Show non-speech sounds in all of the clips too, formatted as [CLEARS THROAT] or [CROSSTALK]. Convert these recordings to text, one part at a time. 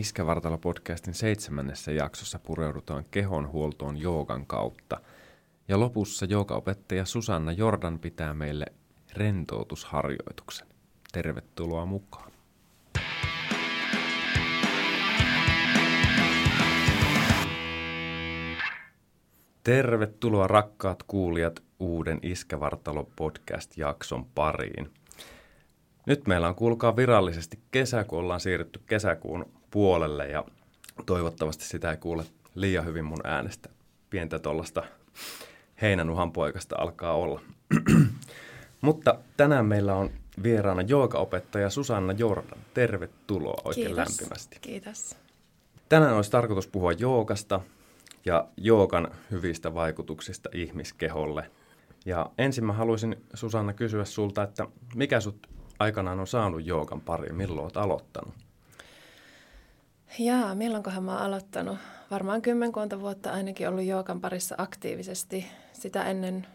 Iskävartalo-podcastin seitsemännessä jaksossa pureudutaan kehonhuoltoon joogan kautta. Ja lopussa joogaopettaja Susanna Jordan pitää meille rentoutusharjoituksen. Tervetuloa mukaan. Tervetuloa rakkaat kuulijat uuden Iskävartalo podcast-jakson pariin. Nyt meillä on kuulkaa virallisesti kesä, kun ollaan siirrytty kesäkuun puolelle ja toivottavasti sitä ei kuule liian hyvin mun äänestä. Pientä tuollaista heinänuhan poikasta alkaa olla. [CLEARS THROAT] Mutta tänään meillä on vieraana joogaopettaja Susanna Jordan. Tervetuloa oikein Kiitos. lämpimästi. Kiitos. Tänään olisi tarkoitus puhua joogasta ja joogan hyvistä vaikutuksista ihmiskeholle. Ja ensin mä haluaisin Susanna kysyä sulta, että mikä sut aikanaan on saanut joogan pariin, milloin olet aloittanut? Jaa, milloinkohan mä oon aloittanut? Varmaan kymmenkunta vuotta ainakin ollut joogan parissa aktiivisesti. Sitä ennen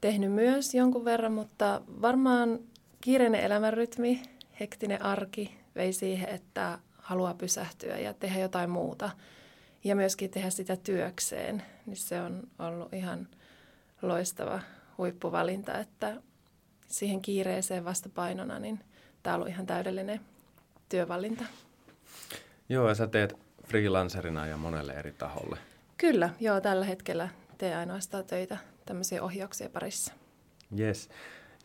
tehnyt myös jonkun verran, mutta varmaan kiireinen elämänrytmi, hektinen arki vei siihen, että haluaa pysähtyä ja tehdä jotain muuta. Ja myöskin tehdä sitä työkseen, niin se on ollut ihan loistava huippuvalinta, että siihen kiireeseen vastapainona, niin tämä on ollut ihan täydellinen työvalinta. Joo, ja sä teet freelancerina ja monelle eri taholle. Kyllä, joo, tällä hetkellä teen ainoastaan töitä tämmöisiä ohjauksia parissa. Yes.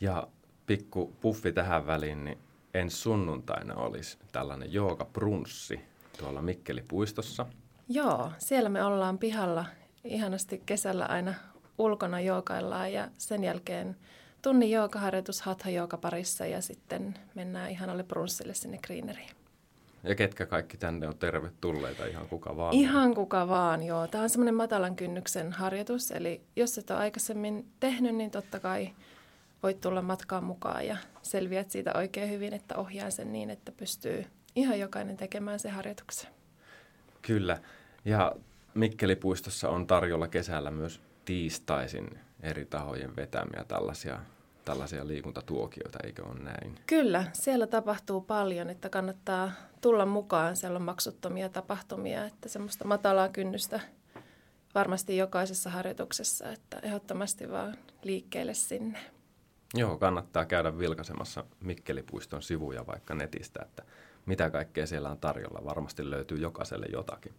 Ja pikku puffi tähän väliin, niin ensi sunnuntaina olisi tällainen jooga-brunssi tuolla Mikkelipuistossa. Joo, siellä me ollaan pihalla ihanasti kesällä aina ulkona joogaillaan ja sen jälkeen tunnin joogaharjoitus hatha jooga parissa ja sitten mennään ihanalle brunssille sinne greeneriin. Ja ketkä kaikki tänne on tervetulleita, ihan kuka vaan. Ihan kuka vaan, joo. Tämä on semmoinen matalan kynnyksen harjoitus, eli jos et ole aikaisemmin tehnyt, niin totta kai voit tulla matkaan mukaan ja selviät siitä oikein hyvin, että ohjaan sen niin, että pystyy ihan jokainen tekemään se harjoituksen. Kyllä. Ja Mikkelipuistossa on tarjolla kesällä myös tiistaisin eri tahojen vetämiä tällaisia, tällaisia liikuntatuokioita, eikö ole näin? Kyllä, siellä tapahtuu paljon, että kannattaa tulla mukaan. Siellä on maksuttomia tapahtumia, että semmoista matalaa kynnystä varmasti jokaisessa harjoituksessa, että ehdottomasti vaan liikkeelle sinne. Joo, kannattaa käydä vilkaisemassa Mikkelipuiston sivuja vaikka netistä, että mitä kaikkea siellä on tarjolla. Varmasti löytyy jokaiselle jotakin.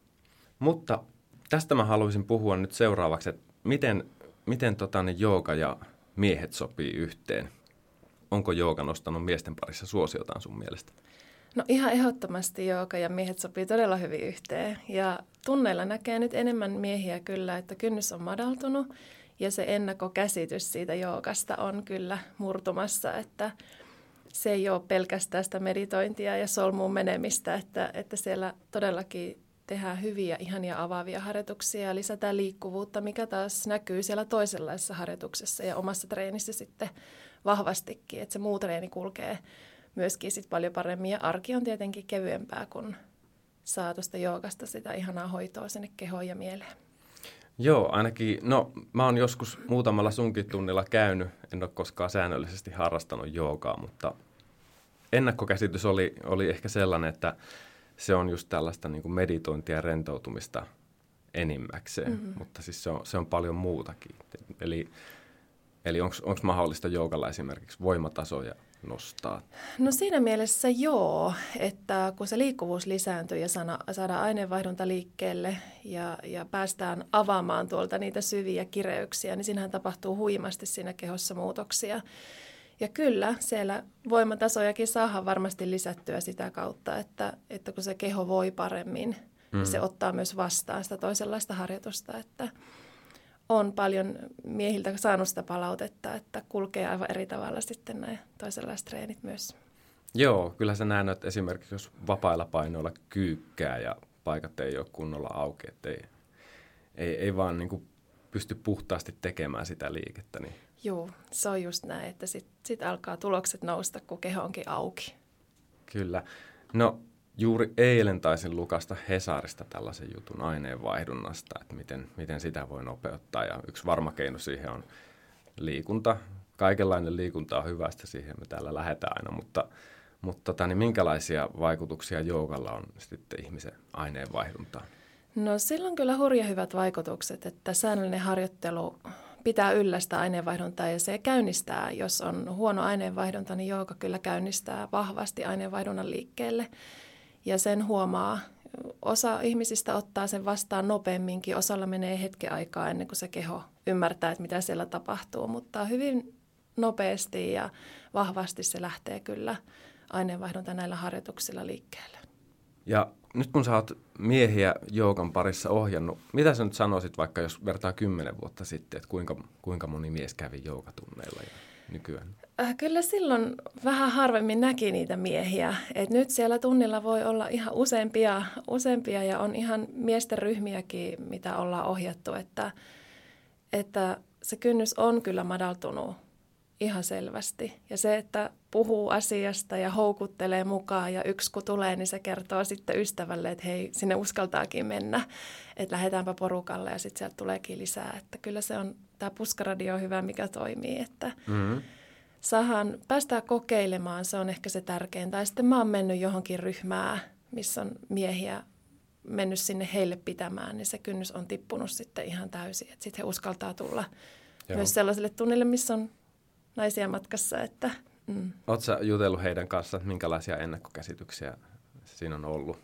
Mutta tästä mä haluaisin puhua nyt seuraavaksi, että miten, miten tota, ne jooga ja miehet sopii yhteen. Onko jooga nostanut miesten parissa suosiotaan sun mielestä? No ihan ehdottomasti jooga ja miehet sopii todella hyvin yhteen. Ja tunneilla näkee nyt enemmän miehiä kyllä, että kynnys on madaltunut ja se ennakkokäsitys siitä joogasta on kyllä murtumassa, että se ei ole pelkästään sitä meditointia ja solmuun menemistä, että, että siellä todellakin tehdään hyviä, ihania avaavia harjoituksia ja lisätään liikkuvuutta, mikä taas näkyy siellä toisenlaisessa harjoituksessa ja omassa treenissä sitten vahvastikin, että se muu treeni kulkee myöskin sit paljon paremmin ja arki on tietenkin kevyempää, kun saa tuosta joogasta sitä ihanaa hoitoa sinne kehoon ja mieleen. Joo, ainakin, no mä oon joskus muutamalla sunkin tunnilla käynyt, en ole koskaan säännöllisesti harrastanut joogaa, mutta ennakkokäsitys oli, oli ehkä sellainen, että se on just tällaista niin kuin meditointia ja rentoutumista enimmäkseen, mm-hmm. mutta siis se on, se on paljon muutakin. Eli, eli onko mahdollista joogalla esimerkiksi voimatasoja nostaa? No siinä mielessä joo, että kun se liikkuvuus lisääntyy ja sana, saadaan aineenvaihdunta liikkeelle ja, ja päästään avaamaan tuolta niitä syviä kireyksiä, niin siinähän tapahtuu huimasti siinä kehossa muutoksia. Ja kyllä, siellä voimatasojakin saadaan varmasti lisättyä sitä kautta, että, että kun se keho voi paremmin, mm. niin se ottaa myös vastaan sitä toisenlaista harjoitusta, että on paljon miehiltä saanut sitä palautetta, että kulkee aivan eri tavalla sitten nämä toisenlaiset treenit myös. Joo, kyllä sä näen, että esimerkiksi jos vapailla painoilla kyykkää ja paikat ei ole kunnolla auki, että ei, ei, ei vaan niin kuin pysty puhtaasti tekemään sitä liikettä. Niin... Joo, se on just näin, että sitten sit alkaa tulokset nousta, kun keho onkin auki. Kyllä. No juuri eilen taisin lukasta Hesarista tällaisen jutun aineenvaihdunnasta, että miten, miten sitä voi nopeuttaa. Ja yksi varma keino siihen on liikunta. Kaikenlainen liikunta on hyvästä, siihen me täällä lähdetään aina, mutta, Mutta tota, niin minkälaisia vaikutuksia joogalla on sitten ihmisen aineenvaihduntaan? No sillä on kyllä hurja hyvät vaikutukset, että säännöllinen harjoittelu pitää yllä sitä aineenvaihduntaa ja se käynnistää, jos on huono aineenvaihdunta, niin jooga kyllä käynnistää vahvasti aineenvaihdunnan liikkeelle. Ja sen huomaa, osa ihmisistä ottaa sen vastaan nopeamminkin, osalla menee hetken aikaa ennen kuin se keho ymmärtää, että mitä siellä tapahtuu, mutta hyvin nopeasti ja vahvasti se lähtee kyllä aineenvaihdunta näillä harjoituksilla liikkeelle. Ja nyt kun sä oot miehiä joukan parissa ohjannut, mitä sä nyt sanoisit vaikka jos vertaa kymmenen vuotta sitten, että kuinka, kuinka moni mies kävi joukatunneilla ja nykyään? Äh, kyllä silloin vähän harvemmin näki niitä miehiä. Et nyt siellä tunnilla voi olla ihan useampia, useampia ja on ihan miesten ryhmiäkin, mitä ollaan ohjattu, että, että se kynnys on kyllä madaltunut ihan selvästi. Ja se, että puhuu asiasta ja houkuttelee mukaan ja yksi kun tulee, niin se kertoo sitten ystävälle, että hei, sinne uskaltaakin mennä, että lähdetäänpä porukalle ja sitten sieltä tuleekin lisää. Että kyllä se on, tämä puskaradio on hyvä, mikä toimii, että mm-hmm. Saadaan, päästään kokeilemaan, se on ehkä se tärkein. Tai sitten mä oon mennyt johonkin ryhmään, missä on miehiä mennyt sinne heille pitämään, niin se kynnys on tippunut sitten ihan täysin. Että sitten he uskaltaa tulla Joo. myös sellaiselle tunnille, missä on naisia matkassa. Että, mm. Oletko jutellut heidän kanssa, minkälaisia ennakkokäsityksiä siinä on ollut?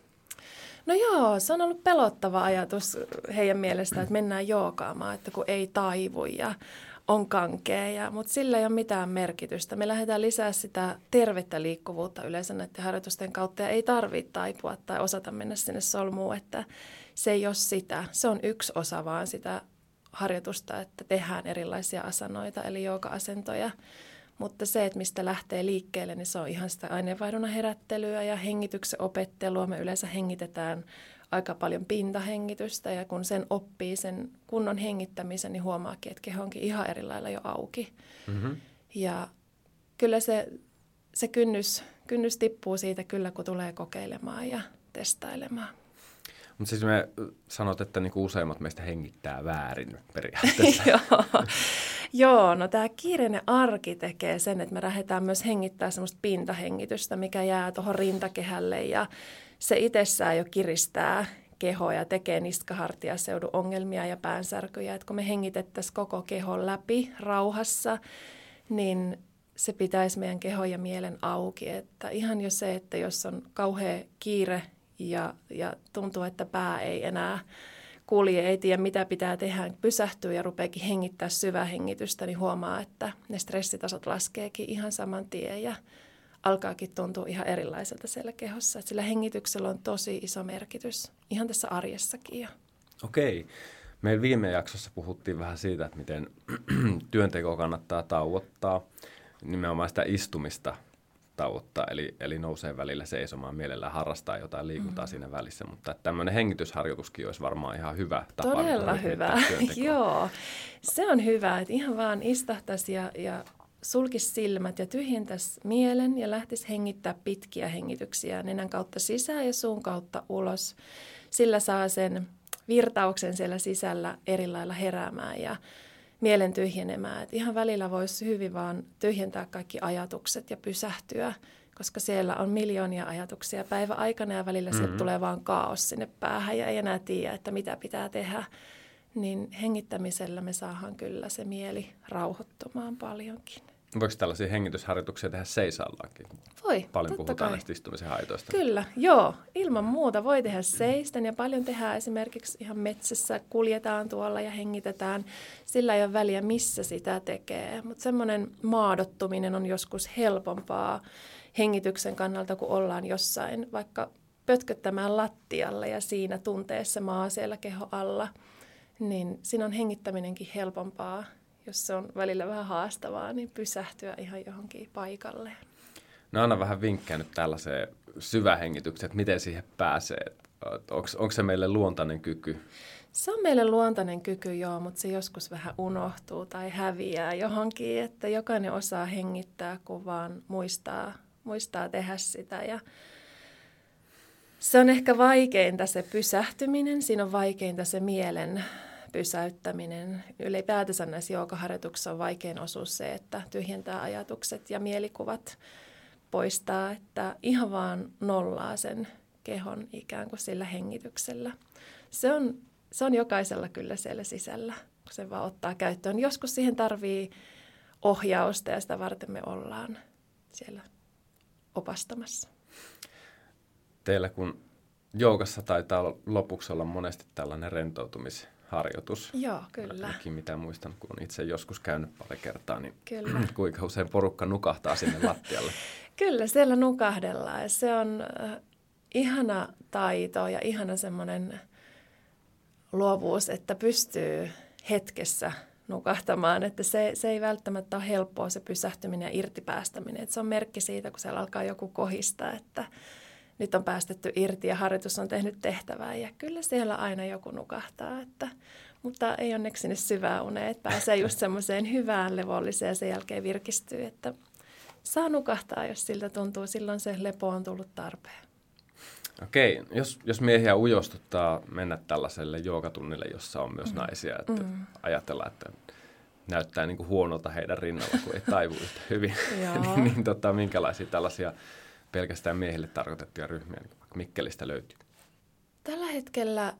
No joo, se on ollut pelottava ajatus heidän mielestään, että mennään jookaamaan, että kun ei taivu ja on kankea, ja, mutta sillä ei ole mitään merkitystä. Me lähdetään lisää sitä tervettä liikkuvuutta yleensä näiden harjoitusten kautta, ja ei tarvitse taipua tai osata mennä sinne solmuun, että se ei ole sitä. Se on yksi osa vaan sitä harjoitusta, että tehdään erilaisia asanoita, eli jooga-asentoja. Mutta se, että mistä lähtee liikkeelle, niin se on ihan sitä aineenvaihdunnan herättelyä ja hengityksen opettelua. Me yleensä hengitetään aika paljon pintahengitystä ja kun sen oppii sen kunnon hengittämisen, niin huomaakin, että keho onkin ihan eri lailla jo auki. Mm-hmm. Ja kyllä se, se kynnys, kynnys tippuu siitä kyllä, kun tulee kokeilemaan ja testailemaan. Mutta siis me sanot, että niinku useimmat meistä hengittää väärin periaatteessa. [LAUGHS] Joo. Joo, no tämä kiireinen arki tekee sen, että me lähdetään myös hengittää semmoista pintahengitystä, mikä jää tuohon rintakehälle ja se itsessään jo kiristää kehoa ja tekee niskahartiaseudun ongelmia ja päänsärkyjä. Et kun me hengitettäisiin koko kehon läpi rauhassa, niin se pitäisi meidän kehon ja mielen auki. Että ihan jo se, että jos on kauhea kiire ja, ja tuntuu, että pää ei enää kulje, ei tiedä mitä pitää tehdä, pysähtyy ja rupeakin hengittää syvää hengitystä, niin huomaa, että ne stressitasot laskeekin ihan saman tien ja alkaakin tuntua ihan erilaiselta siellä kehossa. Että sillä hengityksellä on tosi iso merkitys ihan tässä arjessakin. Jo. Okei. Meillä viime jaksossa puhuttiin vähän siitä, että miten [CLEARS THROAT] työnteko kannattaa tauottaa, nimenomaan sitä istumista tauottaa, eli, eli nousee välillä seisomaan, mielellään harrastaa jotain liikuntaa mm. siinä välissä, mutta tämmöinen hengitysharjoituskin olisi varmaan ihan hyvä tapa. Todella hyvä, [LAUGHS] joo. Se on hyvä, että ihan vaan istahtaisi ja, ja sulkisi silmät ja tyhjentäisi mielen ja lähtisi hengittää pitkiä hengityksiä nenän kautta sisään ja suun kautta ulos. Sillä saa sen virtauksen siellä sisällä eri lailla heräämään ja mielen tyhjenemään. Et ihan välillä voisi hyvin vaan tyhjentää kaikki ajatukset ja pysähtyä, koska siellä on miljoonia ajatuksia päivä aikana ja välillä mm-hmm. sieltä tulee vaan kaos sinne päähän ja ei enää tiedä, että mitä pitää tehdä. Niin hengittämisellä me saadaan kyllä se mieli rauhoittumaan paljonkin. Voiko tällaisia hengitysharjoituksia tehdä seisallakin? Voi, Paljon puhutaan kai. näistä istumisen haitoista. Kyllä, joo. Ilman muuta voi tehdä seisten ja paljon tehdään esimerkiksi ihan metsässä, kuljetaan tuolla ja hengitetään. Sillä ei ole väliä, missä sitä tekee. Mutta semmoinen maadottuminen on joskus helpompaa hengityksen kannalta, kun ollaan jossain vaikka pötköttämään lattialle ja siinä tunteessa maa siellä keho alla. Niin siinä on hengittäminenkin helpompaa jos se on välillä vähän haastavaa, niin pysähtyä ihan johonkin paikalle. No anna vähän vinkkejä nyt tällaiseen syvähengitykseen, että miten siihen pääsee. Onko se meille luontainen kyky? Se on meille luontainen kyky, joo, mutta se joskus vähän unohtuu tai häviää johonkin, että jokainen osaa hengittää, kun vaan muistaa, muistaa tehdä sitä. Ja se on ehkä vaikeinta se pysähtyminen, siinä on vaikeinta se mielen pysäyttäminen. Ylipäätänsä näissä joogaharjoituksissa on vaikein osuus se, että tyhjentää ajatukset ja mielikuvat poistaa, että ihan vaan nollaa sen kehon ikään kuin sillä hengityksellä. Se on, se on jokaisella kyllä siellä sisällä, kun se vaan ottaa käyttöön. Joskus siihen tarvii ohjausta ja sitä varten me ollaan siellä opastamassa. Teillä kun joukassa taitaa lopuksi olla monesti tällainen rentoutumisharjoitus. Joo, kyllä. Ainakin mitä muistan, kun olen itse joskus käynyt pari kertaa, niin kyllä. [CLEARS THROAT] kuinka usein porukka nukahtaa sinne lattialle? [LAUGHS] kyllä, siellä nukahdellaan. Se on äh, ihana taito ja ihana semmoinen luovuus, että pystyy hetkessä nukahtamaan, että se, se ei välttämättä ole helppoa se pysähtyminen ja irtipäästäminen. Että se on merkki siitä, kun siellä alkaa joku kohista, että nyt on päästetty irti ja harjoitus on tehnyt tehtävää ja kyllä siellä aina joku nukahtaa, että, mutta ei onneksi sinne syvää uneen, että pääsee just semmoiseen hyvään levolliseen ja sen jälkeen virkistyy, että saa nukahtaa, jos siltä tuntuu, silloin se lepo on tullut tarpeen. Okei, jos, jos miehiä ujostuttaa mennä tällaiselle joogatunnille, jossa on myös mm. naisia, että mm. ajatellaan, että näyttää niin kuin huonolta heidän rinnalla, kun ei taivu yhtä hyvin, [LAUGHS] niin, niin tota, minkälaisia tällaisia pelkästään miehille tarkoitettuja ryhmiä niin vaikka Mikkelistä löytyy? Tällä hetkellä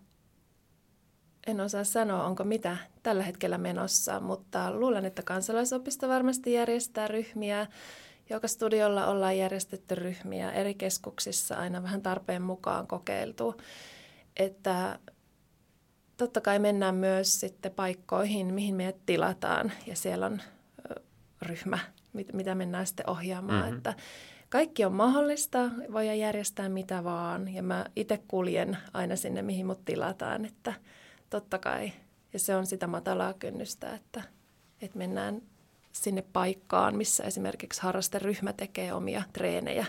en osaa sanoa, onko mitä tällä hetkellä menossa, mutta luulen, että kansalaisopisto varmasti järjestää ryhmiä. Joka studiolla ollaan järjestetty ryhmiä eri keskuksissa aina vähän tarpeen mukaan kokeiltu. Että totta kai mennään myös sitten paikkoihin, mihin meidät tilataan ja siellä on ryhmä, mitä mennään sitten ohjaamaan. Mm-hmm. Että kaikki on mahdollista, voi järjestää mitä vaan ja mä itse kuljen aina sinne, mihin mut tilataan, että totta kai. Ja se on sitä matalaa kynnystä, että, että mennään sinne paikkaan, missä esimerkiksi harrasteryhmä tekee omia treenejä.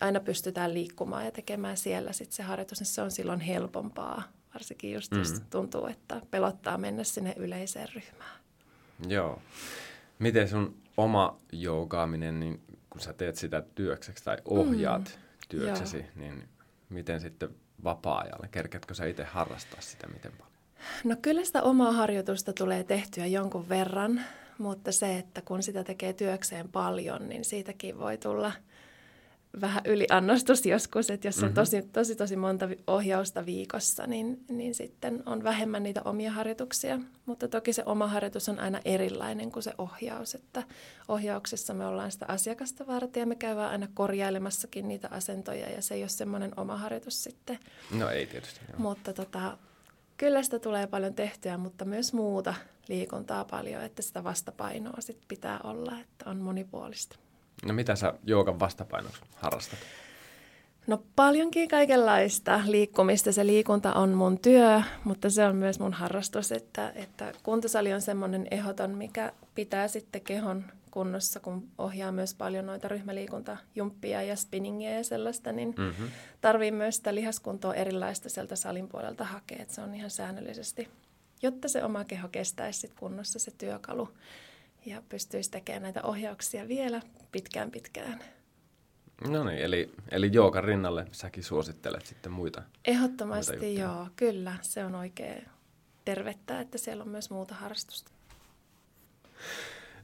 Aina pystytään liikkumaan ja tekemään siellä sitten se harjoitus, niin se on silloin helpompaa. Varsinkin just, mm. just tuntuu, että pelottaa mennä sinne yleiseen ryhmään. Joo. Miten sun oma joukaaminen, niin kun sä teet sitä työkseksi tai ohjaat mm. työksesi, Joo. niin miten sitten vapaa-ajalla? Kerketkö sä itse harrastaa sitä miten paljon? No kyllä sitä omaa harjoitusta tulee tehtyä jonkun verran, mutta se, että kun sitä tekee työkseen paljon, niin siitäkin voi tulla – vähän yliannostus joskus, että jos on mm-hmm. tosi, tosi, tosi monta ohjausta viikossa, niin, niin sitten on vähemmän niitä omia harjoituksia. Mutta toki se oma harjoitus on aina erilainen kuin se ohjaus, että ohjauksessa me ollaan sitä asiakasta varten ja me käydään aina korjailemassakin niitä asentoja ja se ei ole semmoinen oma harjoitus sitten. No ei tietysti. Joo. Mutta tota, kyllä sitä tulee paljon tehtyä, mutta myös muuta liikuntaa paljon, että sitä vastapainoa sit pitää olla, että on monipuolista. No mitä sä joogan vastapainoksi harrastat? No paljonkin kaikenlaista liikkumista. Se liikunta on mun työ, mutta se on myös mun harrastus, että, että kuntosali on semmoinen ehdoton, mikä pitää sitten kehon kunnossa, kun ohjaa myös paljon noita ryhmäliikuntajumppia ja spinningiä ja sellaista, niin mm-hmm. tarvii myös sitä lihaskuntoa erilaista sieltä salin puolelta hakea, että se on ihan säännöllisesti, jotta se oma keho kestäisi sit kunnossa se työkalu ja pystyisi tekemään näitä ohjauksia vielä pitkään pitkään. No niin, eli, eli joogan rinnalle säkin suosittelet sitten muita Ehdottomasti muita joo, kyllä. Se on oikein tervettä, että siellä on myös muuta harrastusta.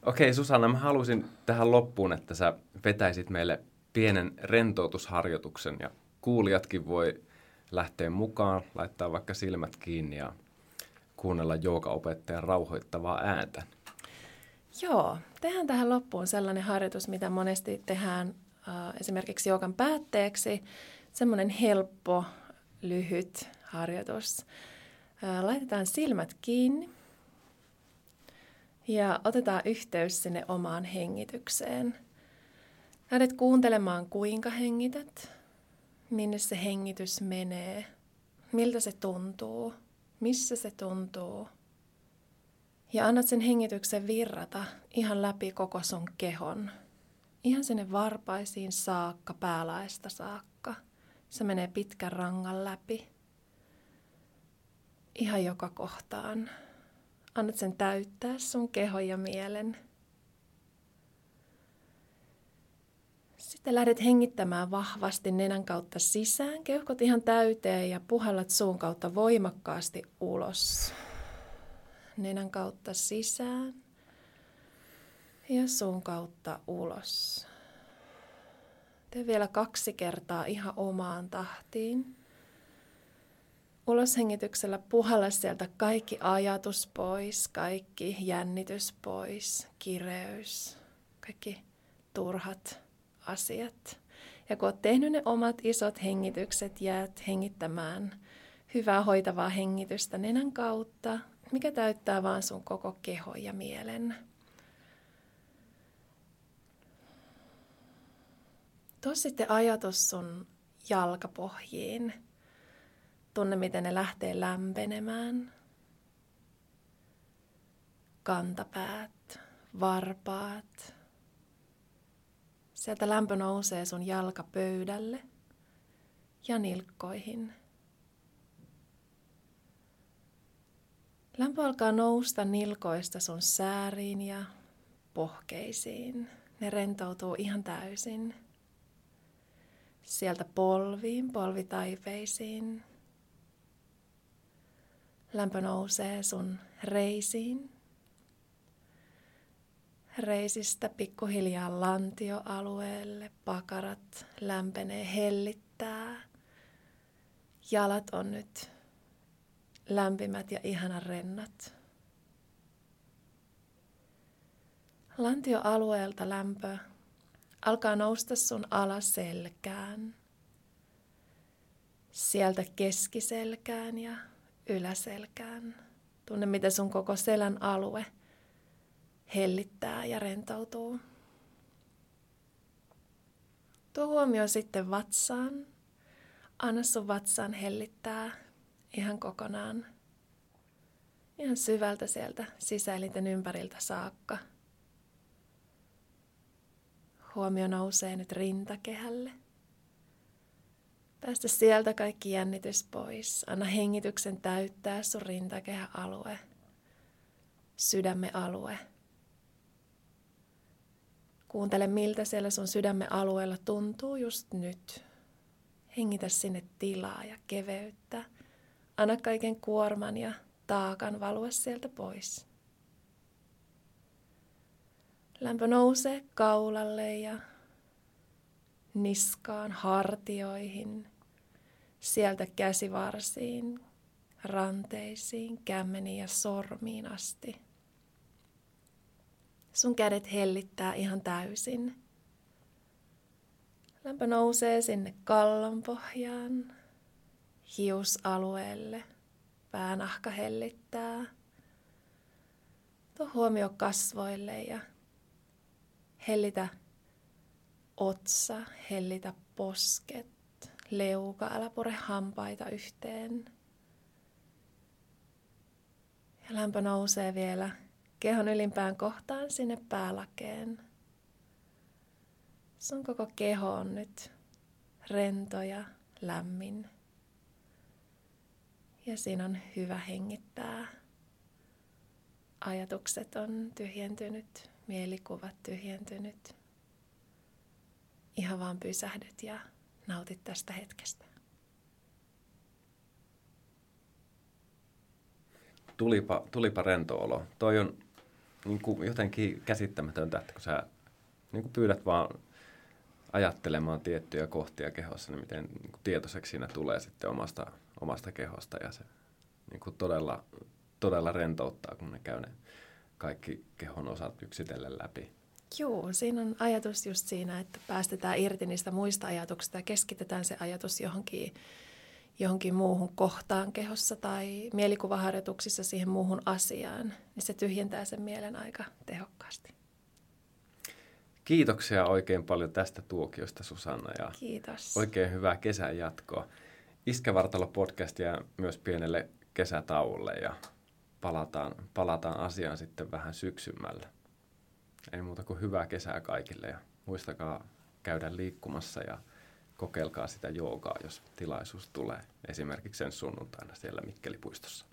Okei Susanna, mä halusin tähän loppuun, että sä vetäisit meille pienen rentoutusharjoituksen ja kuulijatkin voi lähteä mukaan, laittaa vaikka silmät kiinni ja kuunnella joogaopettajan rauhoittavaa ääntä. Joo, tehdään tähän loppuun sellainen harjoitus, mitä monesti tehdään äh, esimerkiksi joogan päätteeksi. Semmoinen helppo, lyhyt harjoitus. Äh, laitetaan silmät kiinni ja otetaan yhteys sinne omaan hengitykseen. Lähdet kuuntelemaan, kuinka hengität, minne se hengitys menee, miltä se tuntuu, missä se tuntuu – ja annat sen hengityksen virrata ihan läpi koko sun kehon. Ihan sinne varpaisiin saakka, päälaista saakka. Se menee pitkän rangan läpi. Ihan joka kohtaan. Annat sen täyttää sun kehon ja mielen. Sitten lähdet hengittämään vahvasti nenän kautta sisään, keuhkot ihan täyteen ja puhallat suun kautta voimakkaasti ulos nenän kautta sisään ja suun kautta ulos. Tee vielä kaksi kertaa ihan omaan tahtiin. Uloshengityksellä puhalla sieltä kaikki ajatus pois, kaikki jännitys pois, kireys, kaikki turhat asiat. Ja kun olet tehnyt ne omat isot hengitykset, jäät hengittämään hyvää hoitavaa hengitystä nenän kautta, mikä täyttää vaan sun koko keho ja mielen. Tuo sitten ajatus sun jalkapohjiin. Tunne, miten ne lähtee lämpenemään. Kantapäät, varpaat. Sieltä lämpö nousee sun jalkapöydälle ja nilkkoihin. Lämpö alkaa nousta nilkoista sun sääriin ja pohkeisiin. Ne rentoutuu ihan täysin. Sieltä polviin, polvitaipeisiin. Lämpö nousee sun reisiin. Reisistä pikkuhiljaa lantioalueelle. Pakarat lämpenee, hellittää. Jalat on nyt lämpimät ja ihanan rennot. Lantioalueelta lämpö alkaa nousta sun alaselkään, sieltä keskiselkään ja yläselkään. Tunne, miten sun koko selän alue hellittää ja rentoutuu. Tuo huomio sitten vatsaan. Anna sun vatsaan hellittää ihan kokonaan. Ihan syvältä sieltä sisäelinten ympäriltä saakka. Huomio nousee nyt rintakehälle. Päästä sieltä kaikki jännitys pois. Anna hengityksen täyttää sun rintakehäalue, sydämen alue. Kuuntele, miltä siellä sun sydämen alueella tuntuu just nyt. Hengitä sinne tilaa ja keveyttä. Anna kaiken kuorman ja taakan valua sieltä pois. Lämpö nousee kaulalle ja niskaan, hartioihin, sieltä käsivarsiin, ranteisiin, kämmeniin ja sormiin asti. Sun kädet hellittää ihan täysin. Lämpö nousee sinne kallon pohjaan, hiusalueelle. Päänahka hellittää. Tuo huomio kasvoille ja hellitä otsa, hellitä posket, leuka, älä pure hampaita yhteen. Ja lämpö nousee vielä kehon ylimpään kohtaan sinne päälakeen. Sun koko keho on nyt rento ja lämmin. Ja siinä on hyvä hengittää. Ajatukset on tyhjentynyt, mielikuvat tyhjentynyt. Ihan vaan pysähdyt ja nautit tästä hetkestä. Tulipa, tulipa rento olo. Toi on niin kuin jotenkin käsittämätöntä, että kun sä niin kuin pyydät vaan ajattelemaan tiettyjä kohtia kehossa, niin miten niin kuin tietoiseksi siinä tulee sitten omasta omasta kehosta ja se niin kuin todella, todella rentouttaa, kun ne käy ne kaikki kehon osat yksitellen läpi. Joo, siinä on ajatus just siinä, että päästetään irti niistä muista ajatuksista ja keskitetään se ajatus johonkin, johonkin muuhun kohtaan kehossa tai mielikuvaharjoituksissa siihen muuhun asiaan, niin se tyhjentää sen mielen aika tehokkaasti. Kiitoksia oikein paljon tästä tuokiosta Susanna ja Kiitos. oikein hyvää kesän jatkoa. Iskävartalo podcast jää myös pienelle kesätauolle ja palataan, palataan asiaan sitten vähän syksymällä. Ei muuta kuin hyvää kesää kaikille ja muistakaa käydä liikkumassa ja kokeilkaa sitä joogaa, jos tilaisuus tulee. Esimerkiksi sen sunnuntaina siellä Mikkelipuistossa.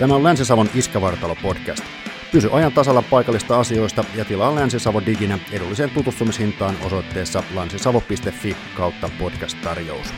Tämä on Länsi-Savon Iskävartalo podcast. Pysy ajan tasalla paikallista asioista ja tilaa Länsi-Savo Diginä edulliseen tutustumishintaan osoitteessa lansisavo.fi kautta podcast-tarjous.